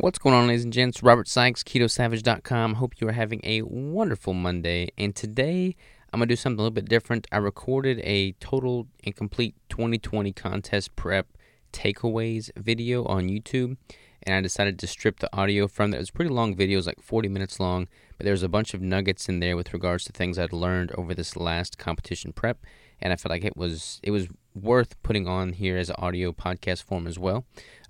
What's going on, ladies and gents? Robert Sykes, KetoSavage.com. Hope you are having a wonderful Monday. And today, I'm going to do something a little bit different. I recorded a total and complete 2020 contest prep takeaways video on YouTube, and I decided to strip the audio from that. It was pretty long video, it like 40 minutes long, but there's a bunch of nuggets in there with regards to things I'd learned over this last competition prep, and I felt like it was it was worth putting on here as an audio podcast form as well.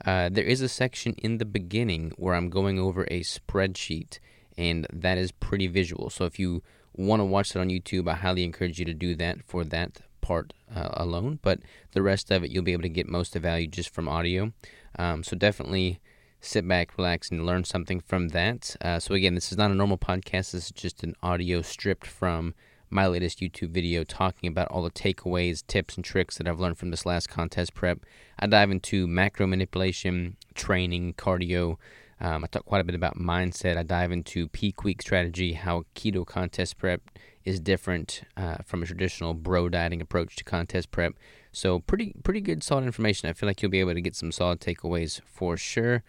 Uh, there is a section in the beginning where I'm going over a spreadsheet, and that is pretty visual. So if you want to watch it on YouTube, I highly encourage you to do that for that part uh, alone. But the rest of it, you'll be able to get most of the value just from audio. Um, so definitely sit back, relax, and learn something from that. Uh, so again, this is not a normal podcast. This is just an audio stripped from my latest YouTube video talking about all the takeaways, tips, and tricks that I've learned from this last contest prep. I dive into macro manipulation, training, cardio. Um, I talk quite a bit about mindset. I dive into peak week strategy, how keto contest prep is different uh, from a traditional bro dieting approach to contest prep. So pretty pretty good solid information. I feel like you'll be able to get some solid takeaways for sure.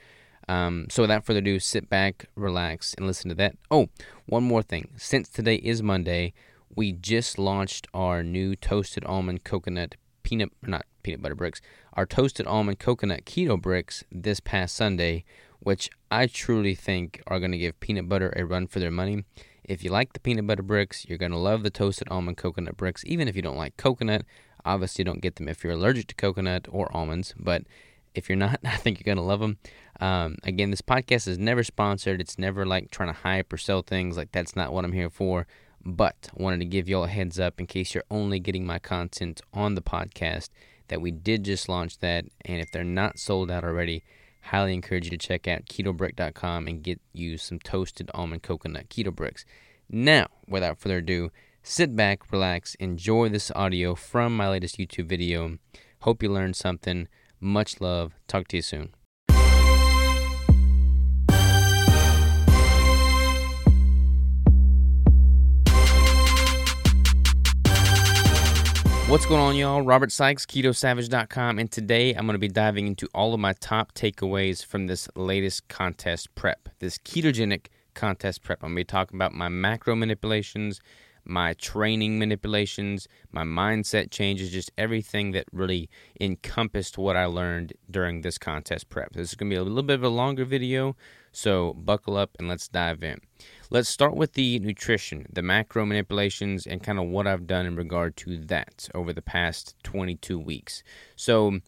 Um, so without further ado, sit back, relax, and listen to that. Oh, one more thing. Since today is Monday, we just launched our new toasted almond coconut peanut not peanut butter bricks our toasted almond coconut keto bricks this past sunday which i truly think are going to give peanut butter a run for their money. If you like the peanut butter bricks you're going to love the toasted almond coconut bricks even if you don't like coconut. Obviously don't get them if you're allergic to coconut or almonds but if you're not i think you're going to love them um, again this podcast is never sponsored. It's never like trying to hype or sell things like that's not what i'm here for but wanted to give you all a heads up in case you're only getting my content on the podcast that we did just launch that. And if they're not sold out already, highly encourage you to check out ketobrick.com and get you some toasted almond coconut keto bricks. Now, without further ado, sit back, relax, enjoy this audio from my latest YouTube video. Hope you learned something. Much love. Talk to you soon. What's going on, y'all? Robert Sykes, KetoSavage.com, and today I'm going to be diving into all of my top takeaways from this latest contest prep, this ketogenic contest prep. I'm going to be talking about my macro manipulations, my training manipulations, my mindset changes, just everything that really encompassed what I learned during this contest prep. This is going to be a little bit of a longer video, so buckle up and let's dive in. Let's start with the nutrition, the macro manipulations, and kind of what I've done in regard to that over the past 22 weeks. So,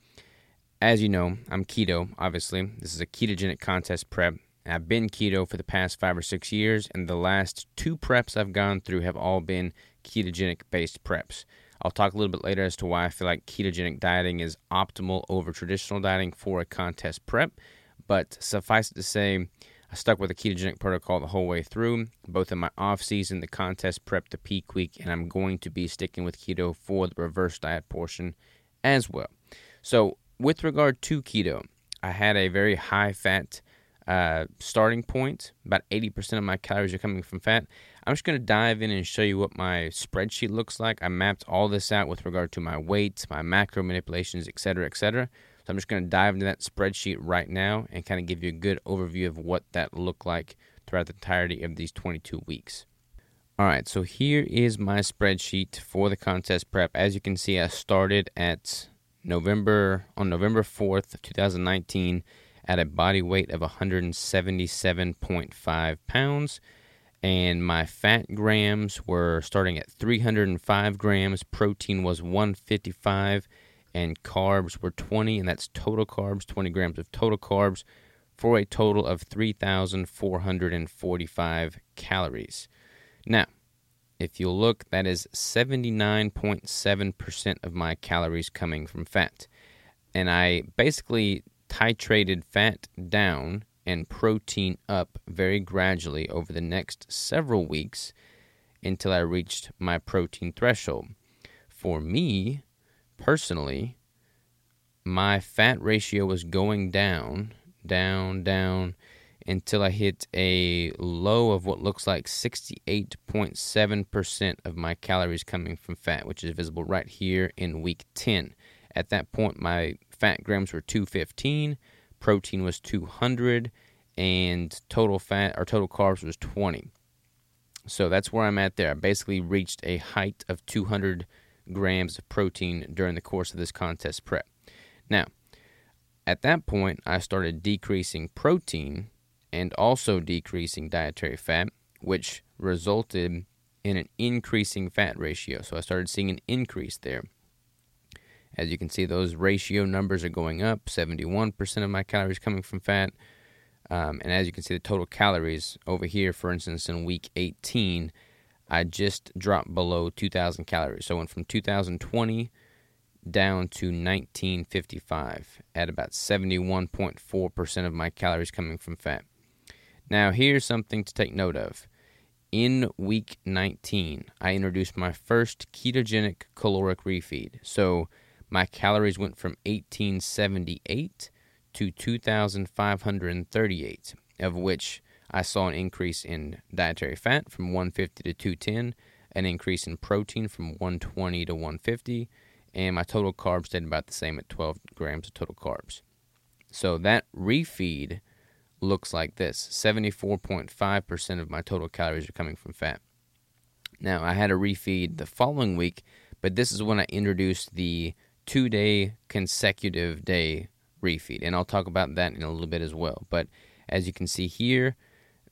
as you know, I'm keto, obviously. This is a ketogenic contest prep. I've been keto for the past five or six years, and the last two preps I've gone through have all been ketogenic based preps. I'll talk a little bit later as to why I feel like ketogenic dieting is optimal over traditional dieting for a contest prep. But suffice it to say, I stuck with a ketogenic protocol the whole way through, both in my off season, the contest prep, the peak week, and I'm going to be sticking with keto for the reverse diet portion as well. So, with regard to keto, I had a very high fat uh, starting point. About 80% of my calories are coming from fat. I'm just going to dive in and show you what my spreadsheet looks like. I mapped all this out with regard to my weight, my macro manipulations, etc., etc. So I'm just going to dive into that spreadsheet right now and kind of give you a good overview of what that looked like throughout the entirety of these 22 weeks. All right, so here is my spreadsheet for the contest prep. As you can see, I started at November on November 4th, 2019 at a body weight of 177.5 pounds and my fat grams were starting at 305 grams, protein was 155 and carbs were 20, and that's total carbs, 20 grams of total carbs, for a total of 3,445 calories. Now, if you look, that is 79.7% of my calories coming from fat. And I basically titrated fat down and protein up very gradually over the next several weeks until I reached my protein threshold. For me, personally, my fat ratio was going down, down, down until I hit a low of what looks like 68.7% of my calories coming from fat, which is visible right here in week 10. At that point, my fat grams were 215, protein was 200, and total fat or total carbs was 20. So that's where I'm at there. I basically reached a height of 200 grams of protein during the course of this contest prep. Now, at that point, I started decreasing protein and also decreasing dietary fat, which resulted in an increasing fat ratio. So I started seeing an increase there. As you can see, those ratio numbers are going up 71% of my calories coming from fat. Um, and as you can see, the total calories over here, for instance, in week 18, I just dropped below 2,000 calories. So I went from 2020 down to 1955 at about 71.4% of my calories coming from fat. Now, here's something to take note of. In week 19, I introduced my first ketogenic caloric refeed. So my calories went from 1878 to 2538, of which I saw an increase in dietary fat from 150 to 210, an increase in protein from 120 to 150, and my total carbs stayed about the same at 12 grams of total carbs. So that refeed looks like this 74.5% of my total calories are coming from fat. Now, I had a refeed the following week, but this is when I introduced the two day consecutive day refeed, and I'll talk about that in a little bit as well. But as you can see here,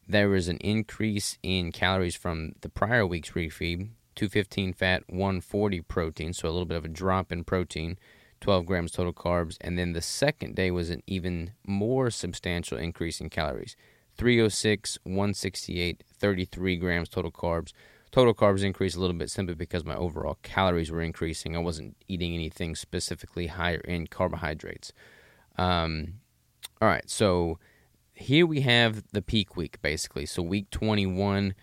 there was an increase in calories from the prior week's refeed 215 fat, 140 protein, so a little bit of a drop in protein, 12 grams total carbs. And then the second day was an even more substantial increase in calories 306, 168, 33 grams total carbs. Total carbs increased a little bit simply because my overall calories were increasing. I wasn't eating anything specifically higher in carbohydrates. Um, all right, so here we have the peak week basically. So week 21,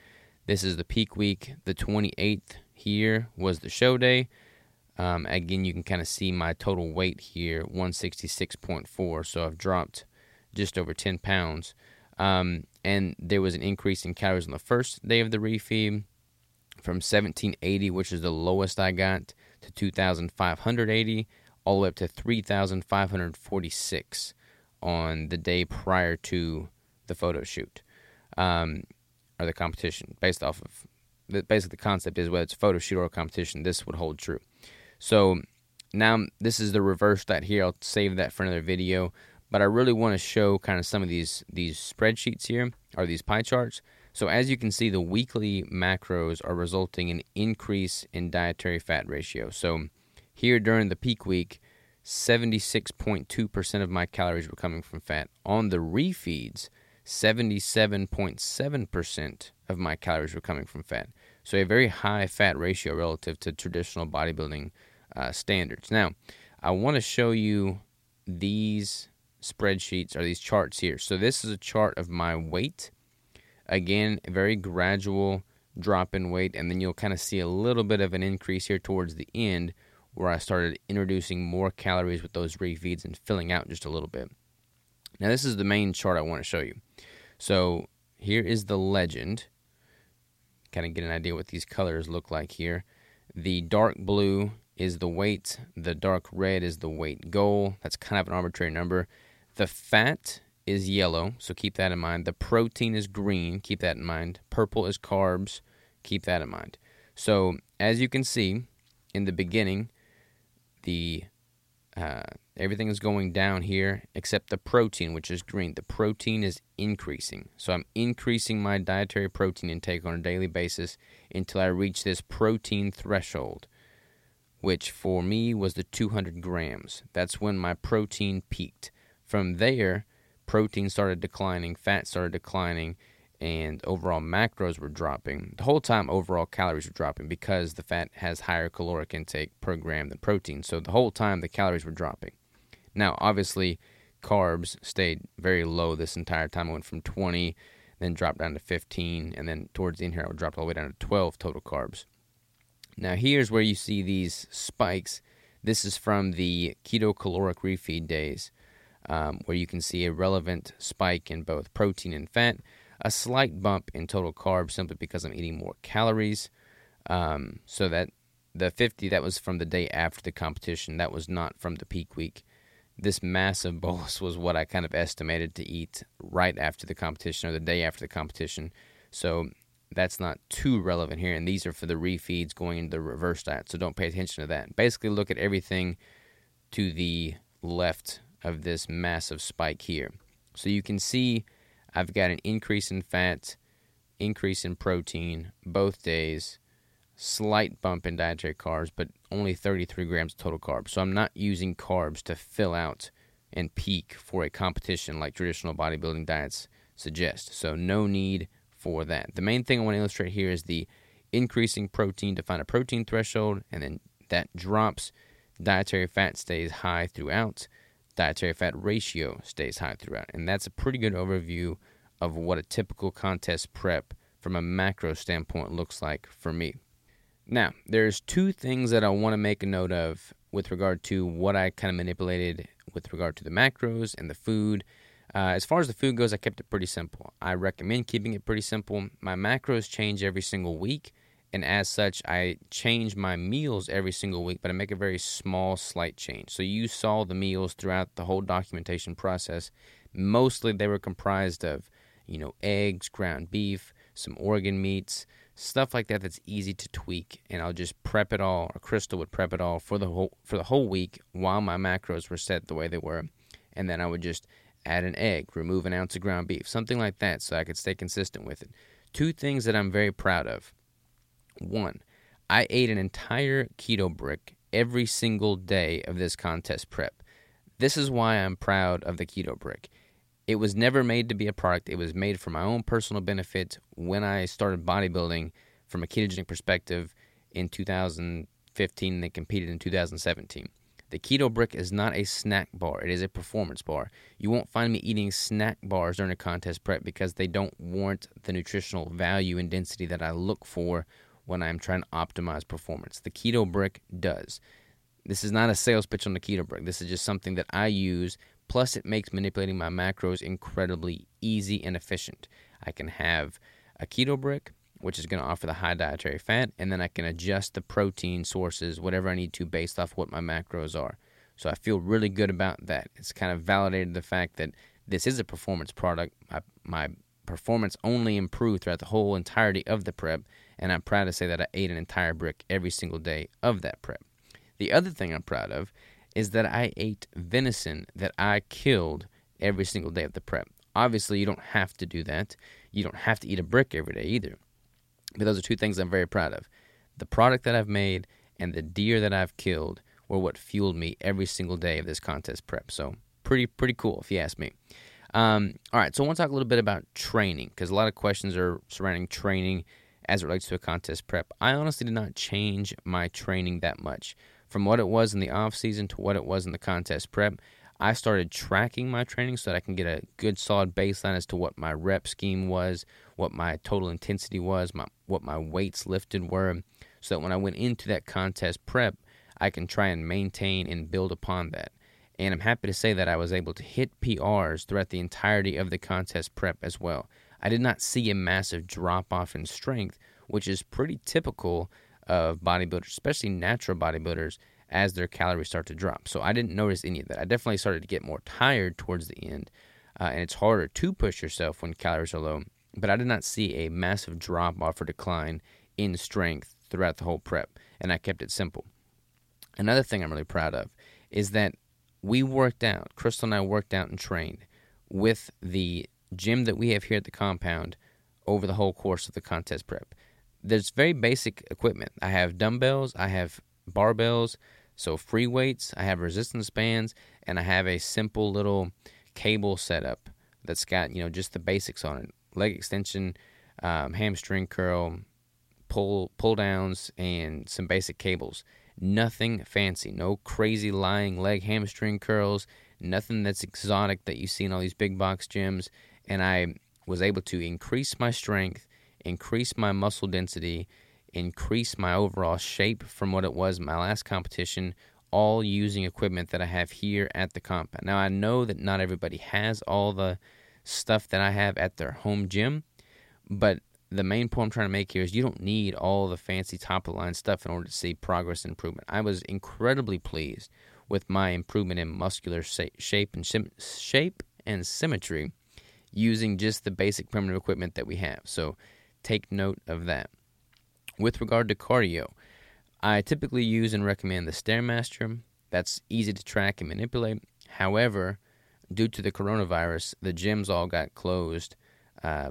this is the peak week. The 28th here was the show day. Um, again, you can kind of see my total weight here 166.4. So I've dropped just over 10 pounds. Um, and there was an increase in calories on the first day of the refeed from 1780, which is the lowest I got, to 2580, all the way up to 3546 on the day prior to the photo shoot um, or the competition, based off of the, basically the concept is whether it's a photo shoot or a competition, this would hold true. So now this is the reverse that here. I'll save that for another video. But I really want to show kind of some of these these spreadsheets here or these pie charts so as you can see, the weekly macros are resulting in increase in dietary fat ratio. So here during the peak week, 76.2% of my calories were coming from fat. On the refeeds, 77.7% of my calories were coming from fat. So a very high fat ratio relative to traditional bodybuilding uh, standards. Now, I want to show you these spreadsheets or these charts here. So this is a chart of my weight Again, very gradual drop in weight, and then you'll kind of see a little bit of an increase here towards the end where I started introducing more calories with those refeeds and filling out just a little bit. Now, this is the main chart I want to show you. So, here is the legend. Kind of get an idea what these colors look like here. The dark blue is the weight, the dark red is the weight goal. That's kind of an arbitrary number. The fat is yellow, so keep that in mind. The protein is green, keep that in mind. Purple is carbs, keep that in mind. So, as you can see, in the beginning, the uh, everything is going down here except the protein, which is green. The protein is increasing. So I'm increasing my dietary protein intake on a daily basis until I reach this protein threshold, which for me was the 200 grams. That's when my protein peaked. From there, protein started declining, fat started declining, and overall macros were dropping. The whole time, overall calories were dropping because the fat has higher caloric intake per gram than protein. So the whole time, the calories were dropping. Now, obviously, carbs stayed very low this entire time. I went from 20, then dropped down to 15, and then towards the end here, I dropped all the way down to 12 total carbs. Now, here's where you see these spikes. This is from the keto caloric refeed days um, where you can see a relevant spike in both protein and fat, a slight bump in total carbs simply because I'm eating more calories. Um, so that the 50 that was from the day after the competition, that was not from the peak week. this massive bolus was what I kind of estimated to eat right after the competition or the day after the competition. So that's not too relevant here. And these are for the refeeds going into the reverse diet. So don't pay attention to that. Basically, look at everything to the left of this massive spike here. So you can see I've got an increase in fat, increase in protein both days, slight bump in dietary carbs, but only 33 grams total carbs. So I'm not using carbs to fill out and peak for a competition like traditional bodybuilding diets suggest. So no need for that. The main thing I want to illustrate here is the increasing protein to find a protein threshold, and then that drops. Dietary fat stays high throughout. Dietary fat ratio stays high throughout. And that's a pretty good overview of what a typical contest prep from a macro standpoint looks like for me. Now, there's two things that I want to make a note of with regard to what I kind of manipulated with regard to the macros and the food. Uh, as far as the food goes, I kept it pretty simple. I recommend keeping it pretty simple. My macros change every single week, and as such, I change my meals every single week, but I make a very small, slight change. So you saw the meals throughout the whole documentation process. Mostly, they were comprised of, you know, eggs, ground beef, some organ meats, stuff like that that's easy to tweak and I'll just prep it all or Crystal would prep it all for the whole for the whole week while my macros were set the way they were and then I would just add an egg, remove an ounce of ground beef, something like that so I could stay consistent with it. Two things that I'm very proud of. One, I ate an entire keto brick every single day of this contest prep. This is why I'm proud of the keto brick. It was never made to be a product. It was made for my own personal benefit when I started bodybuilding from a ketogenic perspective in 2015 and then competed in 2017. The keto brick is not a snack bar, it is a performance bar. You won't find me eating snack bars during a contest prep because they don't warrant the nutritional value and density that I look for when I'm trying to optimize performance. The keto brick does. This is not a sales pitch on the keto brick. This is just something that I use Plus, it makes manipulating my macros incredibly easy and efficient. I can have a keto brick, which is going to offer the high dietary fat, and then I can adjust the protein sources, whatever I need to, based off what my macros are. So I feel really good about that. It's kind of validated the fact that this is a performance product. My, my performance only improved throughout the whole entirety of the prep, and I'm proud to say that I ate an entire brick every single day of that prep. The other thing I'm proud of is that I ate venison that I killed every single day of the prep. Obviously, you don't have to do that. You don't have to eat a brick every day either. But those are two things I'm very proud of. The product that I've made and the deer that I've killed were what fueled me every single day of this contest prep. So pretty pretty cool if you ask me. Um, all right, so I want to talk a little bit about training because a lot of questions are surrounding training as it relates to a contest prep. I honestly did not change my training that much from what it was in the off season to what it was in the contest prep. I started tracking my training so that I can get a good solid baseline as to what my rep scheme was, what my total intensity was, my, what my weights lifted were, so that when I went into that contest prep, I can try and maintain and build upon that. And I'm happy to say that I was able to hit PRs throughout the entirety of the contest prep as well. I did not see a massive drop off in strength, which is pretty typical of bodybuilders, especially natural bodybuilders, as their calories start to drop. So I didn't notice any of that. I definitely started to get more tired towards the end, uh, and it's harder to push yourself when calories are low. But I did not see a massive drop off or decline in strength throughout the whole prep, and I kept it simple. Another thing I'm really proud of is that we worked out, Crystal and I worked out and trained with the gym that we have here at the compound over the whole course of the contest prep there's very basic equipment. I have dumbbells, I have barbells, so free weights, I have resistance bands, and I have a simple little cable setup that's got you know just the basics on it: leg extension, um, hamstring curl, pull pull downs, and some basic cables. Nothing fancy, no crazy lying leg hamstring curls, nothing that's exotic that you see in all these big box gyms. And I was able to increase my strength increase my muscle density, increase my overall shape from what it was my last competition, all using equipment that I have here at the compound. Now, I know that not everybody has all the stuff that I have at their home gym, but the main point I'm trying to make here is you don't need all the fancy top of the line stuff in order to see progress and improvement. I was incredibly pleased with my improvement in muscular shape and shape and symmetry using just the basic primitive equipment that we have. So take note of that. With regard to cardio, I typically use and recommend the Stairmaster. That's easy to track and manipulate. However, due to the coronavirus, the gyms all got closed uh,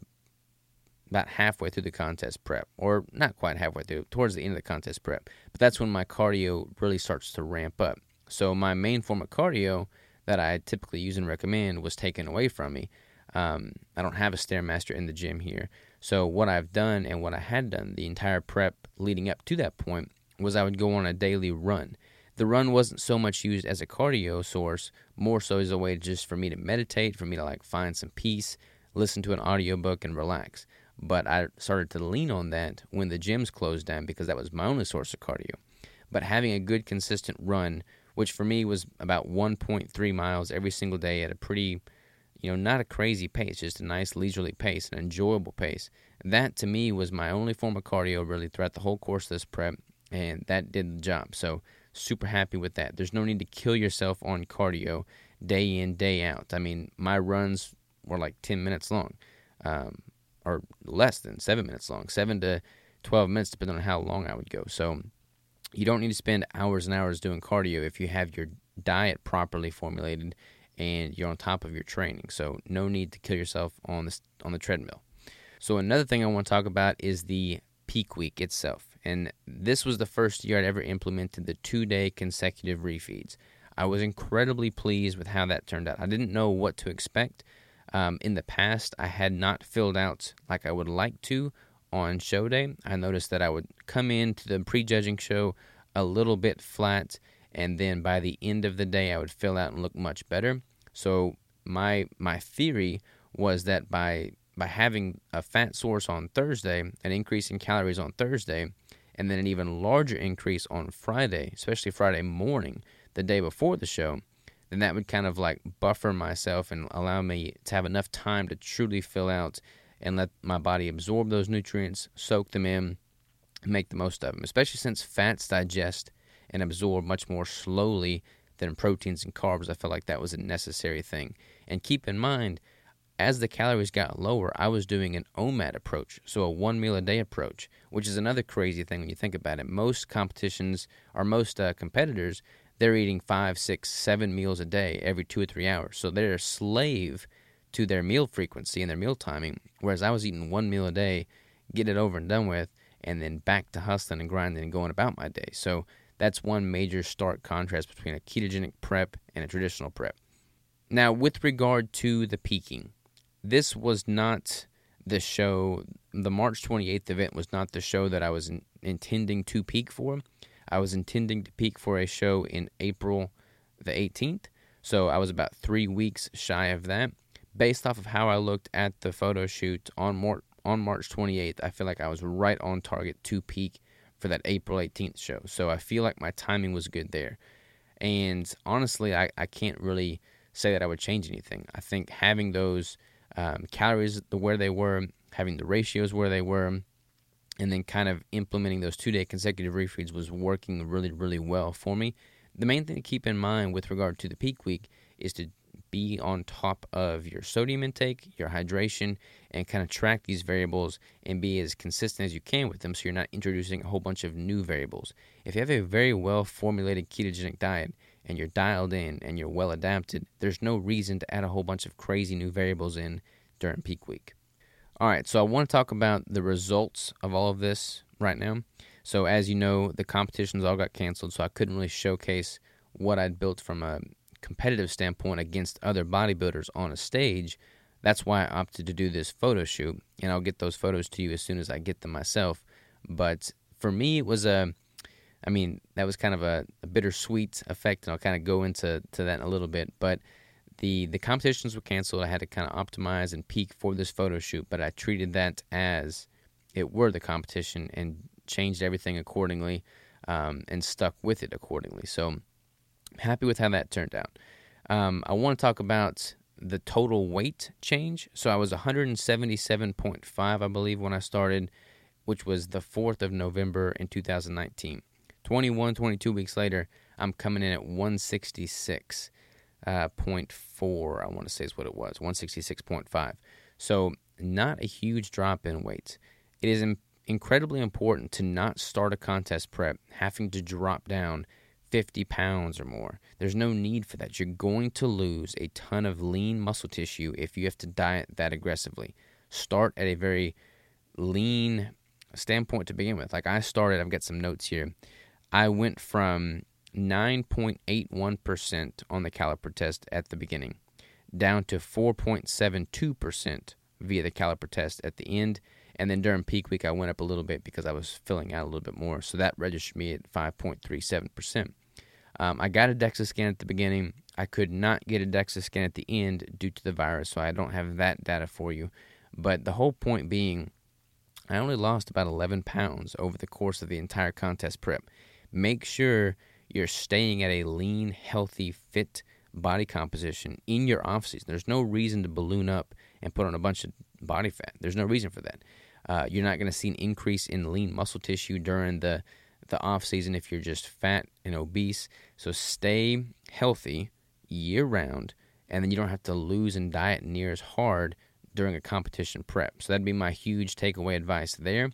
about halfway through the contest prep, or not quite halfway through, towards the end of the contest prep. But that's when my cardio really starts to ramp up. So my main form of cardio that I typically use and recommend was taken away from me. Um, I don't have a Stairmaster in the gym here. So what I've done and what I had done the entire prep leading up to that point was I would go on a daily run. The run wasn't so much used as a cardio source, more so as a way just for me to meditate, for me to like find some peace, listen to an audiobook and relax. But I started to lean on that when the gyms closed down because that was my only source of cardio. But having a good consistent run, which for me was about 1.3 miles every single day at a pretty you know, not a crazy pace, just a nice leisurely pace, an enjoyable pace. That to me was my only form of cardio really throughout the whole course of this prep, and that did the job. So super happy with that. There's no need to kill yourself on cardio day in day out. I mean, my runs were like 10 minutes long, um, or less than seven minutes long, seven to 12 minutes depending on how long I would go. So you don't need to spend hours and hours doing cardio if you have your diet properly formulated and you're on top of your training. So no need to kill yourself on the on the treadmill. So another thing I want to talk about is the peak week itself. And this was the first year I'd ever implemented the two-day consecutive refeeds. I was incredibly pleased with how that turned out. I didn't know what to expect. Um, in the past, I had not filled out like I would like to on show day. I noticed that I would come into the prejudging show a little bit flat and then by the end of the day I would fill out and look much better. So my my theory was that by by having a fat source on Thursday, an increase in calories on Thursday, and then an even larger increase on Friday, especially Friday morning, the day before the show, then that would kind of like buffer myself and allow me to have enough time to truly fill out and let my body absorb those nutrients, soak them in, make the most of them, especially since fats digest and absorb much more slowly than proteins and carbs. I felt like that was a necessary thing. And keep in mind, as the calories got lower, I was doing an OMAD approach, so a one meal a day approach, which is another crazy thing when you think about it. Most competitions or most uh, competitors, they're eating five, six, seven meals a day every two or three hours. So they're a slave to their meal frequency and their meal timing. Whereas I was eating one meal a day, get it over and done with, and then back to hustling and grinding and going about my day. So that's one major stark contrast between a ketogenic prep and a traditional prep. Now, with regard to the peaking, this was not the show, the March 28th event was not the show that I was in, intending to peak for. I was intending to peak for a show in April the 18th, so I was about three weeks shy of that. Based off of how I looked at the photo shoot on, Mar- on March 28th, I feel like I was right on target to peak for that April 18th show. So I feel like my timing was good there. And honestly, I, I can't really say that I would change anything. I think having those um, calories where they were, having the ratios where they were, and then kind of implementing those two day consecutive refeeds was working really, really well for me. The main thing to keep in mind with regard to the peak week is to be on top of your sodium intake, your hydration, and kind of track these variables and be as consistent as you can with them so you're not introducing a whole bunch of new variables. If you have a very well formulated ketogenic diet and you're dialed in and you're well adapted, there's no reason to add a whole bunch of crazy new variables in during peak week. All right, so I want to talk about the results of all of this right now. So, as you know, the competitions all got canceled, so I couldn't really showcase what I'd built from a competitive standpoint against other bodybuilders on a stage. That's why I opted to do this photo shoot, and I'll get those photos to you as soon as I get them myself. But for me, it was a, I mean, that was kind of a, a bittersweet effect, and I'll kind of go into to that in a little bit. But the the competitions were canceled. I had to kind of optimize and peak for this photo shoot, but I treated that as it were the competition and changed everything accordingly um, and stuck with it accordingly. So happy with how that turned out. Um, I want to talk about the total weight change. So I was 177.5, I believe, when I started, which was the 4th of November in 2019. 21, 22 weeks later, I'm coming in at 166.4. Uh, I want to say is what it was, 166.5. So not a huge drop in weight. It is in- incredibly important to not start a contest prep having to drop down 50 pounds or more. There's no need for that. You're going to lose a ton of lean muscle tissue if you have to diet that aggressively. Start at a very lean standpoint to begin with. Like I started, I've got some notes here. I went from 9.81% on the caliper test at the beginning down to 4.72% via the caliper test at the end. And then during peak week, I went up a little bit because I was filling out a little bit more. So that registered me at 5.37%. Um, I got a DEXA scan at the beginning. I could not get a DEXA scan at the end due to the virus, so I don't have that data for you. But the whole point being, I only lost about 11 pounds over the course of the entire contest prep. Make sure you're staying at a lean, healthy, fit body composition in your off season. There's no reason to balloon up and put on a bunch of body fat. There's no reason for that. Uh, you're not going to see an increase in lean muscle tissue during the the off season if you're just fat and obese. So stay healthy year round, and then you don't have to lose and diet near as hard during a competition prep. So that'd be my huge takeaway advice there.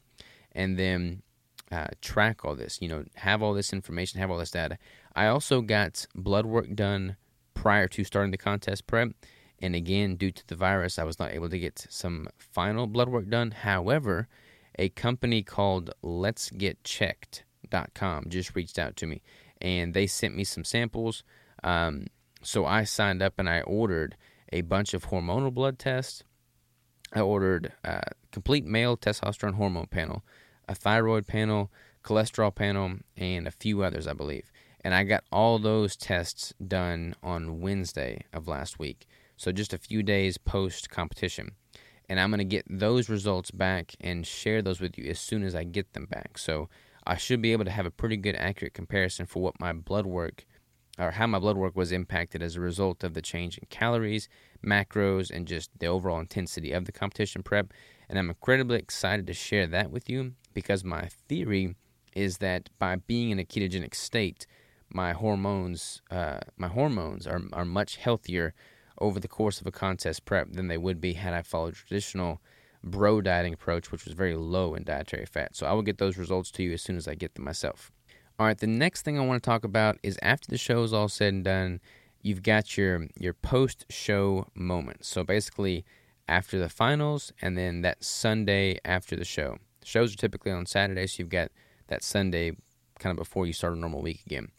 And then uh, track all this, you know, have all this information, have all this data. I also got blood work done prior to starting the contest prep. And again, due to the virus, I was not able to get some final blood work done. However, a company called Let's Get Checked.com just reached out to me and they sent me some samples. Um, so I signed up and I ordered a bunch of hormonal blood tests. I ordered a complete male testosterone hormone panel, a thyroid panel, cholesterol panel, and a few others, I believe. And I got all those tests done on Wednesday of last week. So just a few days post competition. And I'm going to get those results back and share those with you as soon as I get them back. So I should be able to have a pretty good, accurate comparison for what my blood work or how my blood work was impacted as a result of the change in calories, macros, and just the overall intensity of the competition prep. And I'm incredibly excited to share that with you because my theory is that by being in a ketogenic state, my hormones, uh, my hormones are are much healthier over the course of a contest prep than they would be had I followed traditional bro dieting approach, which was very low in dietary fat. So I will get those results to you as soon as I get them myself. All right, the next thing I want to talk about is after the show is all said and done, you've got your your post show moment. So basically, after the finals, and then that Sunday after the show. shows are typically on Saturday, so you've got that Sunday kind of before you start a normal week again.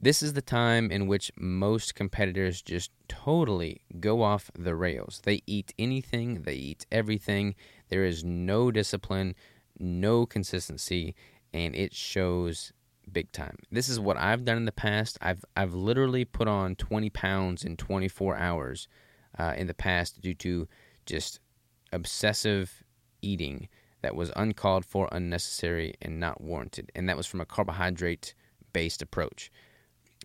This is the time in which most competitors just totally go off the rails. They eat anything, they eat everything. There is no discipline, no consistency, and it shows big time. This is what I've done in the past. I've I've literally put on 20 pounds in 24 hours uh, in the past due to just obsessive eating that was uncalled for, unnecessary, and not warranted. And that was from a carbohydrate based approach.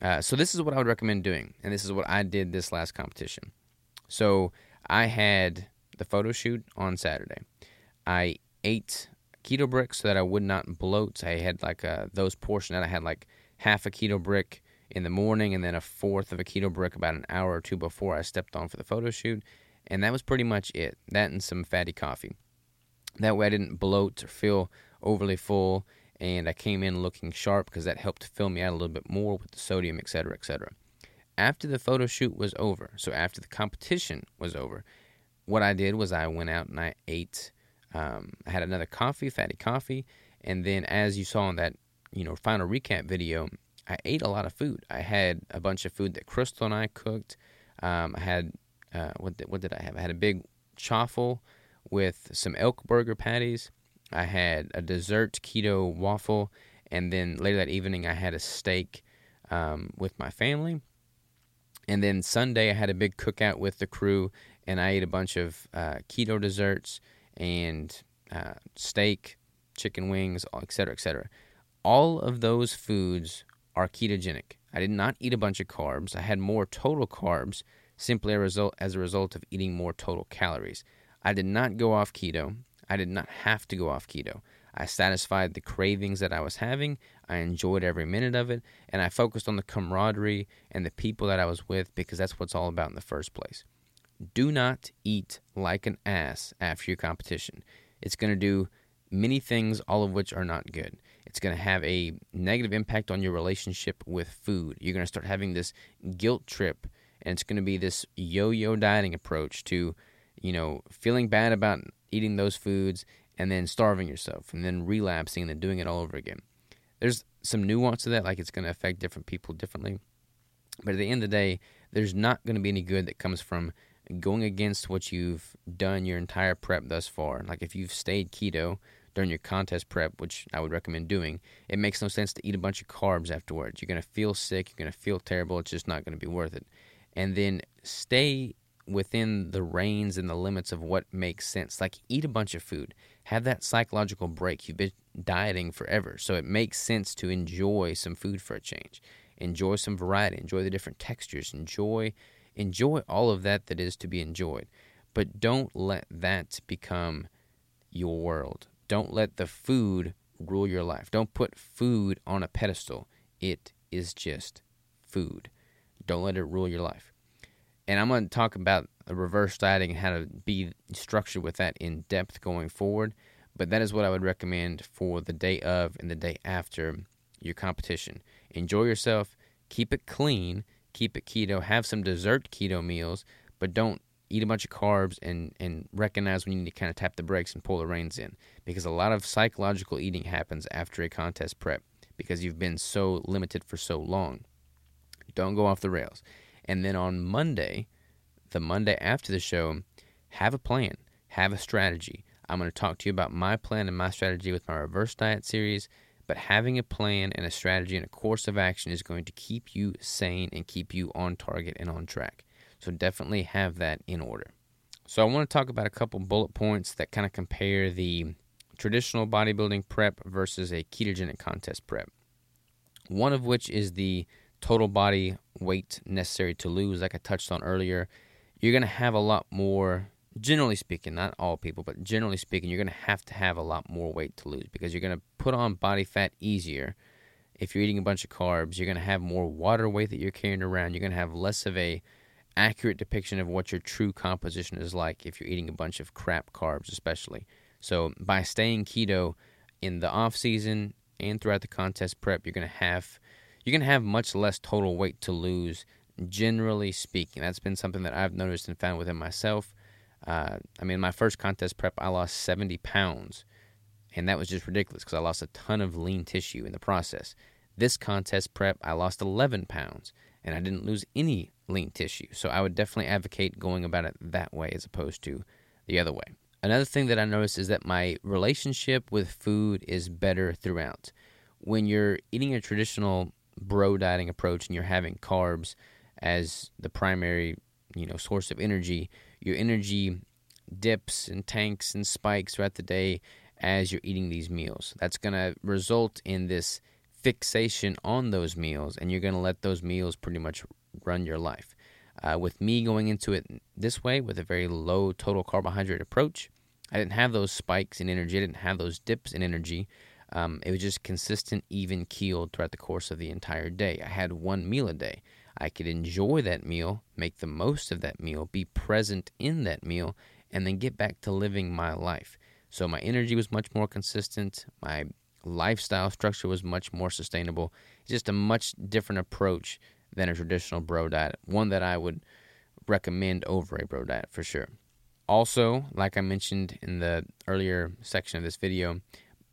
Uh, so this is what I would recommend doing, and this is what I did this last competition. So I had the photo shoot on Saturday. I ate keto bricks so that I would not bloat. I had like a, uh, those portion that I had like half a keto brick in the morning and then a fourth of a keto brick about an hour or two before I stepped on for the photo shoot. And that was pretty much it. That and some fatty coffee. That way I didn't bloat or feel overly full and I came in looking sharp because that helped fill me out a little bit more with the sodium, etc., etc. After the photo shoot was over, so after the competition was over, what I did was I went out and I ate. Um, I had another coffee, fatty coffee, and then as you saw in that, you know, final recap video, I ate a lot of food. I had a bunch of food that Crystal and I cooked. Um, I had uh, what did, what did I have? I had a big chaffle with some elk burger patties. I had a dessert keto waffle, and then later that evening I had a steak um, with my family. And then Sunday I had a big cookout with the crew, and I ate a bunch of uh, keto desserts and uh, steak, chicken wings, etc., etc. All of those foods are ketogenic. I did not eat a bunch of carbs. I had more total carbs simply a result, as a result of eating more total calories. I did not go off keto. I did not have to go off keto. I satisfied the cravings that I was having. I enjoyed every minute of it, and I focused on the camaraderie and the people that I was with because that's what it's all about in the first place. Do not eat like an ass after your competition. It's going to do many things, all of which are not good. It's going to have a negative impact on your relationship with food. You're going to start having this guilt trip, and it's going to be this yo yo dieting approach to, you know, feeling bad about eating those foods and then starving yourself and then relapsing and then doing it all over again. There's some nuance to that, like it's going to affect different people differently. But at the end of the day, there's not going to be any good that comes from going against what you've done your entire prep thus far. Like if you've stayed keto during your contest prep, which I would recommend doing, it makes no sense to eat a bunch of carbs afterwards. You're going to feel sick, you're going to feel terrible, it's just not going to be worth it. And then stay within the reins and the limits of what makes sense. Like eat a bunch of food, have that psychological break. You've been dieting forever, so it makes sense to enjoy some food for a change. Enjoy some variety, enjoy the different textures, enjoy enjoy all of that that is to be enjoyed. But don't let that become your world. Don't let the food rule your life. Don't put food on a pedestal. It is just food. Don't let it rule your life and I'm going to talk about reverse dieting and how to be structured with that in depth going forward. But that is what I would recommend for the day of and the day after your competition. Enjoy yourself, keep it clean, keep it keto, have some dessert keto meals, but don't eat a bunch of carbs and, and recognize when you need to kind of tap the brakes and pull the reins in. Because a lot of psychological eating happens after a contest prep because you've been so limited for so long. Don't go off the rails. And then on Monday, the Monday after the show, have a plan, have a strategy. I'm going to talk to you about my plan and my strategy with my reverse diet series. But having a plan and a strategy and a course of action is going to keep you sane and keep you on target and on track. So definitely have that in order. So I want to talk about a couple bullet points that kind of compare the traditional bodybuilding prep versus a ketogenic contest prep. One of which is the total body weight necessary to lose, like I touched on earlier, you're going to have a lot more, generally speaking, not all people, but generally speaking, you're going to have to have a lot more weight to lose because you're going to put on body fat easier. If you're eating a bunch of carbs, you're going to have more water weight that you're carrying around. You're going to have less of a accurate depiction of what your true composition is like if you're eating a bunch of crap carbs, especially. So by staying keto in the off season and throughout the contest prep, you're going to have you're going to have much less total weight to lose, generally speaking. That's been something that I've noticed and found within myself. Uh, I mean, my first contest prep, I lost 70 pounds, and that was just ridiculous because I lost a ton of lean tissue in the process. This contest prep, I lost 11 pounds, and I didn't lose any lean tissue. So I would definitely advocate going about it that way as opposed to the other way. Another thing that I noticed is that my relationship with food is better throughout. When you're eating a traditional bro dieting approach and you're having carbs as the primary, you know, source of energy, your energy dips and tanks and spikes throughout the day as you're eating these meals. That's going to result in this fixation on those meals, and you're going to let those meals pretty much run your life. Uh, with me going into it this way, with a very low total carbohydrate approach, I didn't have those spikes in energy, I didn't have those dips in energy. Um, it was just consistent, even keeled throughout the course of the entire day. I had one meal a day. I could enjoy that meal, make the most of that meal, be present in that meal, and then get back to living my life. So my energy was much more consistent. My lifestyle structure was much more sustainable. It's just a much different approach than a traditional bro diet, one that I would recommend over a bro diet for sure. Also, like I mentioned in the earlier section of this video,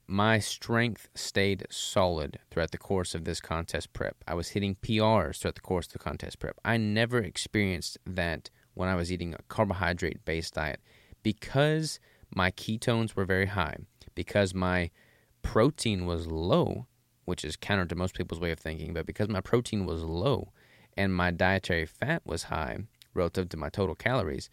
my strength stayed solid throughout the course of this contest prep. I was hitting PRs throughout the course of the contest prep. I never experienced that when I was eating a carbohydrate based diet because my ketones were very high, because my protein was low, which is counter to most people's way of thinking, but because my protein was low and my dietary fat was high relative to my total calories,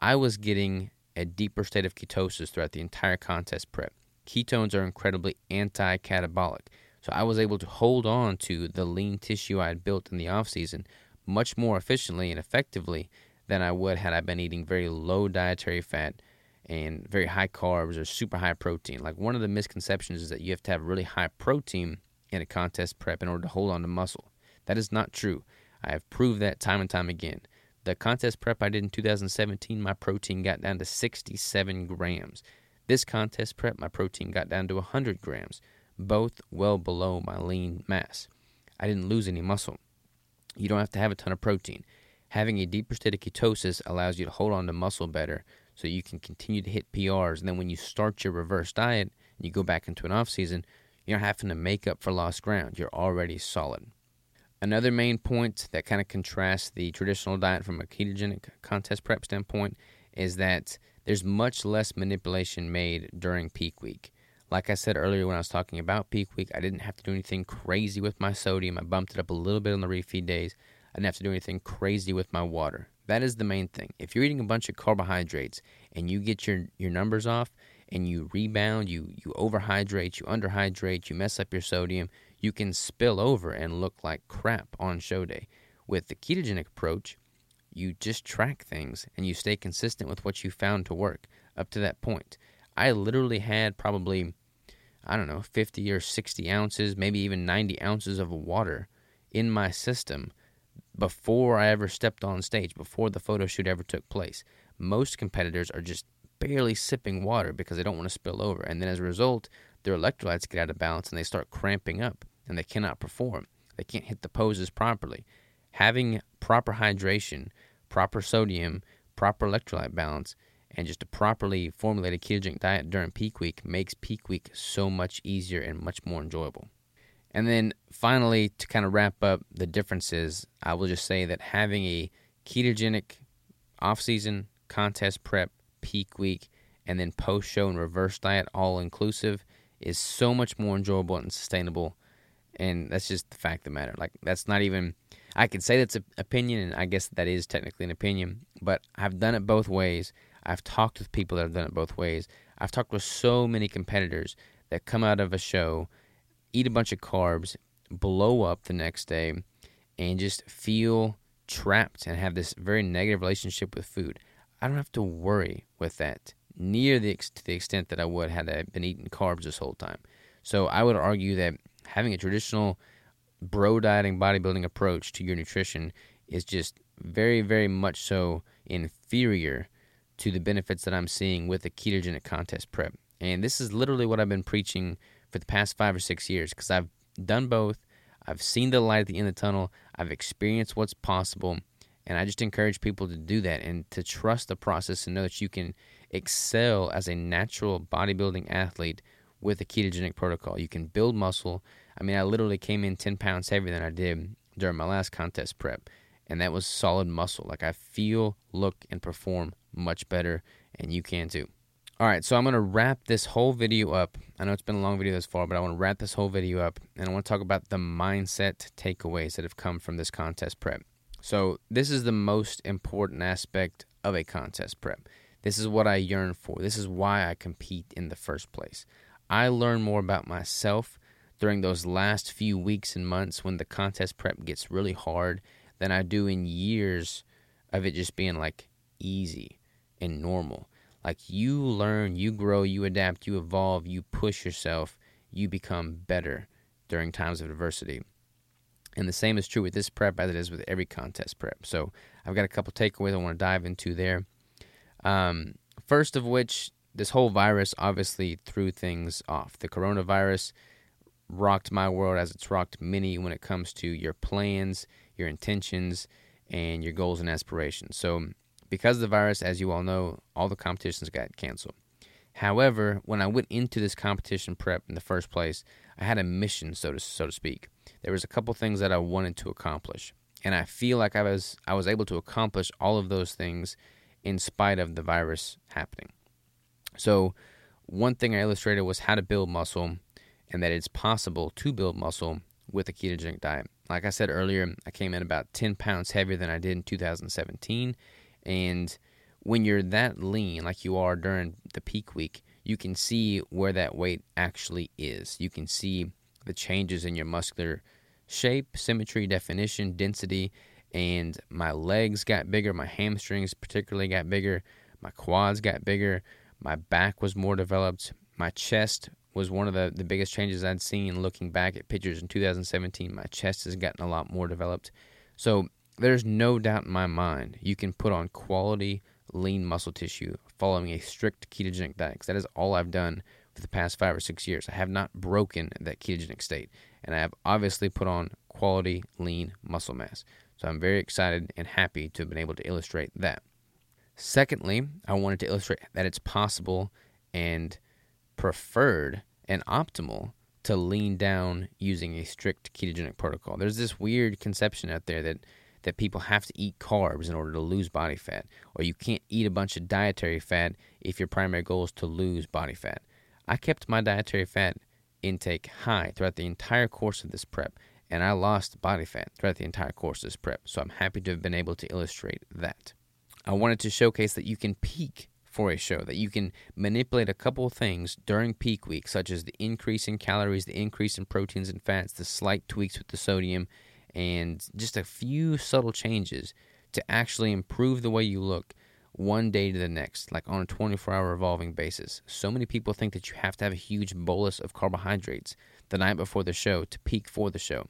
I was getting a deeper state of ketosis throughout the entire contest prep ketones are incredibly anti catabolic. So I was able to hold on to the lean tissue I had built in the off season much more efficiently and effectively than I would had I been eating very low dietary fat and very high carbs or super high protein. Like one of the misconceptions is that you have to have really high protein in a contest prep in order to hold on to muscle. That is not true. I have proved that time and time again. The contest prep I did in 2017, my protein got down to 67 grams. This contest prep, my protein got down to 100 grams, both well below my lean mass. I didn't lose any muscle. You don't have to have a ton of protein. Having a deeper state of ketosis allows you to hold on to muscle better so you can continue to hit PRs. And then when you start your reverse diet and you go back into an off season, you're not having to make up for lost ground. You're already solid. Another main point that kind of contrasts the traditional diet from a ketogenic contest prep standpoint is that there's much less manipulation made during peak week. Like I said earlier when I was talking about peak week, I didn't have to do anything crazy with my sodium. I bumped it up a little bit on the refeed days. I didn't have to do anything crazy with my water. That is the main thing. If you're eating a bunch of carbohydrates and you get your, your numbers off and you rebound, you, you overhydrate, you underhydrate, you mess up your sodium, you can spill over and look like crap on show day. With the ketogenic approach, you just track things and you stay consistent with what you found to work up to that point. I literally had probably, I don't know, 50 or 60 ounces, maybe even 90 ounces of water in my system before I ever stepped on stage, before the photo shoot ever took place. Most competitors are just barely sipping water because they don't want to spill over. And then as a result, their electrolytes get out of balance and they start cramping up and they cannot perform. They can't hit the poses properly. Having proper hydration, proper sodium, proper electrolyte balance, and just a properly formulated ketogenic diet during peak week makes peak week so much easier and much more enjoyable. And then finally, to kind of wrap up the differences, I will just say that having a ketogenic off season contest prep, peak week, and then post show and reverse diet all inclusive is so much more enjoyable and sustainable. And that's just the fact of the matter. Like, that's not even, I can say that's an opinion, and I guess that is technically an opinion, but I've done it both ways. I've talked with people that have done it both ways. I've talked with so many competitors that come out of a show, eat a bunch of carbs, blow up the next day, and just feel trapped and have this very negative relationship with food. I don't have to worry with that near the to the extent that I would had I been eating carbs this whole time. So I would argue that having a traditional bro dieting bodybuilding approach to your nutrition is just very very much so inferior to the benefits that I'm seeing with a ketogenic contest prep. And this is literally what I've been preaching for the past 5 or 6 years because I've done both. I've seen the light at the end of the tunnel. I've experienced what's possible and I just encourage people to do that and to trust the process and know that you can excel as a natural bodybuilding athlete with a ketogenic protocol. You can build muscle. I mean, I literally came in 10 pounds heavier than I did during my last contest prep, and that was solid muscle. Like I feel, look, and perform much better, and you can too. All right, so I'm going to wrap this whole video up. I know it's been a long video thus far, but I want to wrap this whole video up, and I want to talk about the mindset takeaways that have come from this contest prep. So, this is the most important aspect of a contest prep. This is what I yearn for. This is why I compete in the first place. I learn more about myself during those last few weeks and months when the contest prep gets really hard than I do in years of it just being like easy and normal. Like you learn, you grow, you adapt, you evolve, you push yourself, you become better during times of adversity. And the same is true with this prep as it is with every contest prep. So I've got a couple takeaways I want to dive into there. Um, first of which, this whole virus obviously threw things off. The coronavirus rocked my world as it's rocked many when it comes to your plans, your intentions, and your goals and aspirations. So, because of the virus, as you all know, all the competitions got canceled. However, when I went into this competition prep in the first place, I had a mission, so to so to speak. There was a couple things that I wanted to accomplish, and I feel like I was I was able to accomplish all of those things in spite of the virus happening. So, one thing I illustrated was how to build muscle, and that it's possible to build muscle with a ketogenic diet. Like I said earlier, I came in about 10 pounds heavier than I did in 2017, and when you're that lean, like you are during the peak week, you can see where that weight actually is. You can see the changes in your muscular shape, symmetry, definition, density, and my legs got bigger. My hamstrings, particularly, got bigger. My quads got bigger. My back was more developed. My chest was one of the, the biggest changes I'd seen looking back at pictures in 2017. My chest has gotten a lot more developed. So there's no doubt in my mind you can put on quality lean muscle tissue following a strict ketogenic diet. That is all I've done for the past five or six years. I have not broken that ketogenic state, and I have obviously put on quality lean muscle mass. So I'm very excited and happy to have been able to illustrate that. Secondly, I wanted to illustrate that it's possible and preferred and optimal to lean down using a strict ketogenic protocol. There's this weird conception out there that that people have to eat carbs in order to lose body fat, or you can't eat a bunch of dietary fat if your primary goal is to lose body fat. I kept my dietary fat intake high throughout the entire course of this prep, and I lost body fat throughout the entire course of this prep, so I'm happy to have been able to illustrate that. I wanted to showcase that you can peak for a show, that you can manipulate a couple of things during peak week, such as the increase in calories, the increase in proteins and fats, the slight tweaks with the sodium, and just a few subtle changes to actually improve the way you look one day to the next, like on a 24 hour revolving basis. So many people think that you have to have a huge bolus of carbohydrates the night before the show to peak for the show.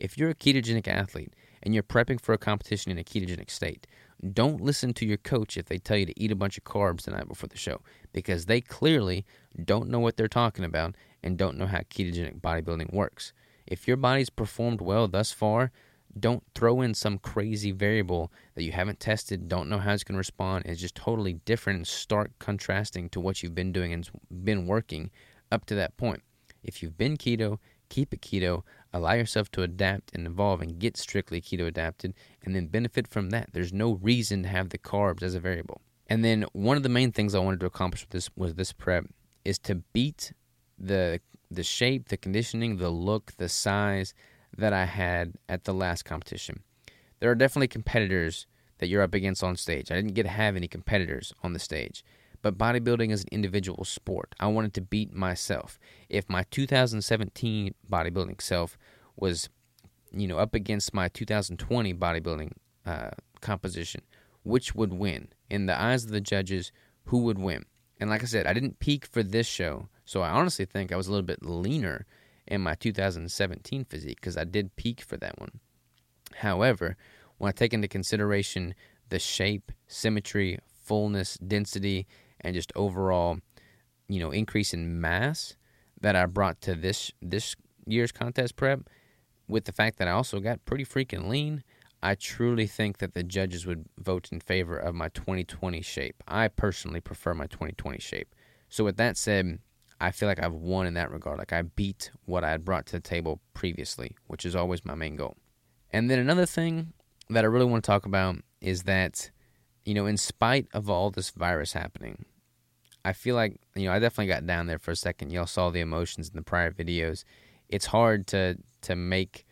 If you're a ketogenic athlete and you're prepping for a competition in a ketogenic state, don't listen to your coach if they tell you to eat a bunch of carbs the night before the show because they clearly don't know what they're talking about and don't know how ketogenic bodybuilding works. If your body's performed well thus far, don't throw in some crazy variable that you haven't tested, don't know how it's going to respond, is just totally different and stark contrasting to what you've been doing and been working up to that point. If you've been keto, keep it keto, allow yourself to adapt and evolve and get strictly keto adapted, and then benefit from that. There's no reason to have the carbs as a variable. And then one of the main things I wanted to accomplish with this was this prep is to beat the the shape, the conditioning, the look, the size that I had at the last competition. There are definitely competitors that you're up against on stage. I didn't get to have any competitors on the stage. But bodybuilding is an individual sport. I wanted to beat myself. If my 2017 bodybuilding self was, you know, up against my 2020 bodybuilding uh, composition, which would win? In the eyes of the judges, who would win? And like I said, I didn't peak for this show, so I honestly think I was a little bit leaner in my 2017 physique because I did peak for that one. However, when I take into consideration the shape, symmetry, fullness, density, and just overall, you know, increase in mass that I brought to this this year's contest prep, with the fact that I also got pretty freaking lean, I truly think that the judges would vote in favor of my 2020 shape. I personally prefer my 2020 shape. So, with that said, I feel like I've won in that regard. Like I beat what I had brought to the table previously, which is always my main goal. And then another thing that I really want to talk about is that, you know, in spite of all this virus happening, I feel like, you know, I definitely got down there for a second. Y'all saw the emotions in the prior videos. It's hard to to make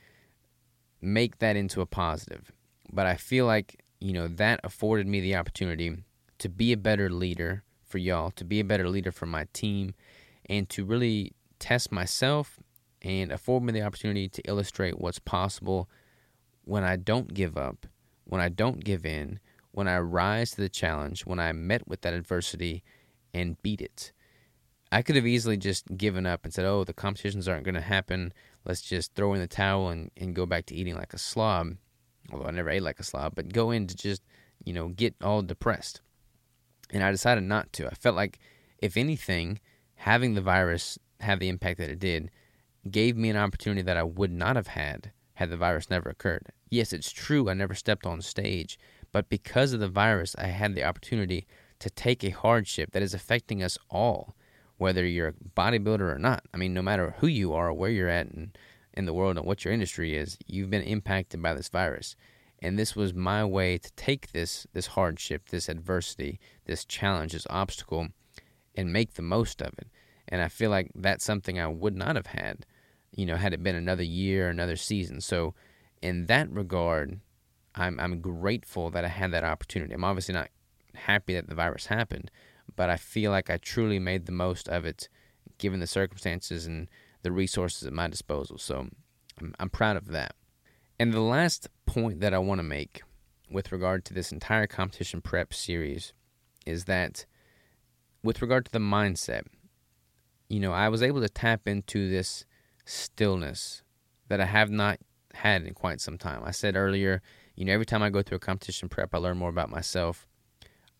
make that into a positive. But I feel like, you know, that afforded me the opportunity to be a better leader for y'all, to be a better leader for my team, and to really test myself and afford me the opportunity to illustrate what's possible when I don't give up, when I don't give in, when I rise to the challenge, when I met with that adversity and beat it. I could have easily just given up and said, oh, the competitions aren't going to happen let's just throw in the towel and, and go back to eating like a slob. Although I never ate like a slob, but go in to just, you know, get all depressed. And I decided not to. I felt like, if anything, having the virus have the impact that it did gave me an opportunity that I would not have had had the virus never occurred. Yes, it's true, I never stepped on stage, but because of the virus, I had the opportunity to take a hardship that is affecting us all whether you're a bodybuilder or not. I mean, no matter who you are, where you're at in, in the world, and what your industry is, you've been impacted by this virus. And this was my way to take this this hardship, this adversity, this challenge, this obstacle, and make the most of it. And I feel like that's something I would not have had, you know, had it been another year, another season. So, in that regard, I'm I'm grateful that I had that opportunity. I'm obviously not happy that the virus happened, but I feel like I truly made the most of it given the circumstances and the resources at my disposal. So I'm, I'm proud of that. And the last point that I want to make with regard to this entire competition prep series is that with regard to the mindset, you know, I was able to tap into this stillness that I have not had in quite some time. I said earlier, you know, every time I go through a competition prep, I learn more about myself.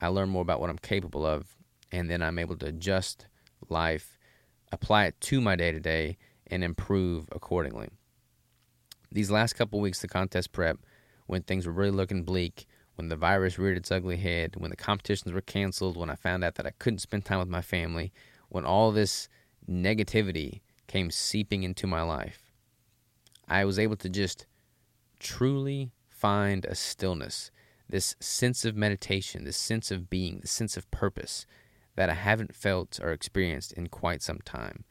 I learn more about what I'm capable of, and then I'm able to adjust life, apply it to my day to day, and improve accordingly. These last couple weeks, the contest prep, when things were really looking bleak, when the virus reared its ugly head, when the competitions were canceled, when I found out that I couldn't spend time with my family, when all this negativity came seeping into my life, I was able to just truly find a stillness, this sense of meditation, this sense of being, this sense of purpose that I haven't felt or experienced in quite some time.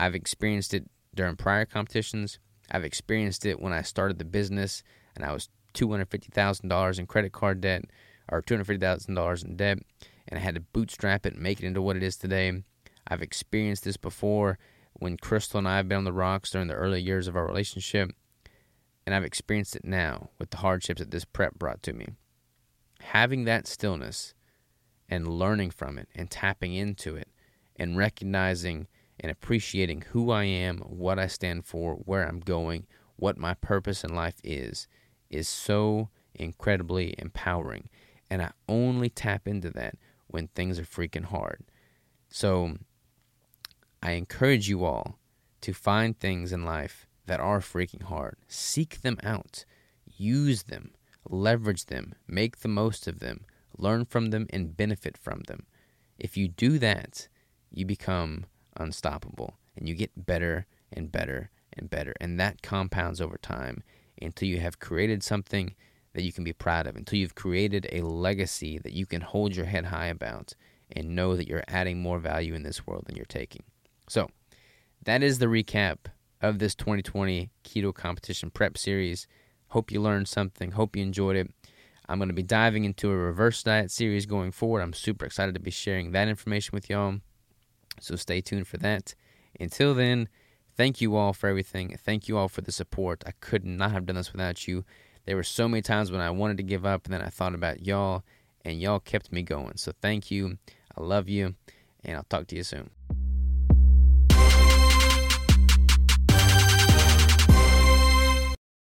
I've experienced it during prior competitions. I've experienced it when I started the business and I was $250,000 in credit card debt or $250,000 in debt and I had to bootstrap it and make it into what it is today. I've experienced this before when Crystal and I have been on the rocks during the early years of our relationship, and I've experienced it now with the hardships that this prep brought to me. Having that stillness and learning from it and tapping into it and recognizing and appreciating who I am, what I stand for, where I'm going, what my purpose in life is, is so incredibly empowering. And I only tap into that when things are freaking hard. So I encourage you all to find things in life that are freaking hard. Seek them out, use them, leverage them, make the most of them, learn from them, and benefit from them. If you do that, you become unstoppable and you get better and better and better. And that compounds over time until you have created something that you can be proud of, until you've created a legacy that you can hold your head high about and know that you're adding more value in this world than you're taking. So, that is the recap of this 2020 keto competition prep series. Hope you learned something. Hope you enjoyed it. I'm going to be diving into a reverse diet series going forward. I'm super excited to be sharing that information with y'all. So stay tuned for that. Until then, thank you all for everything. Thank you all for the support. I could not have done this without you. There were so many times when I wanted to give up, and then I thought about y'all, and y'all kept me going. So thank you. I love you, and I'll talk to you soon.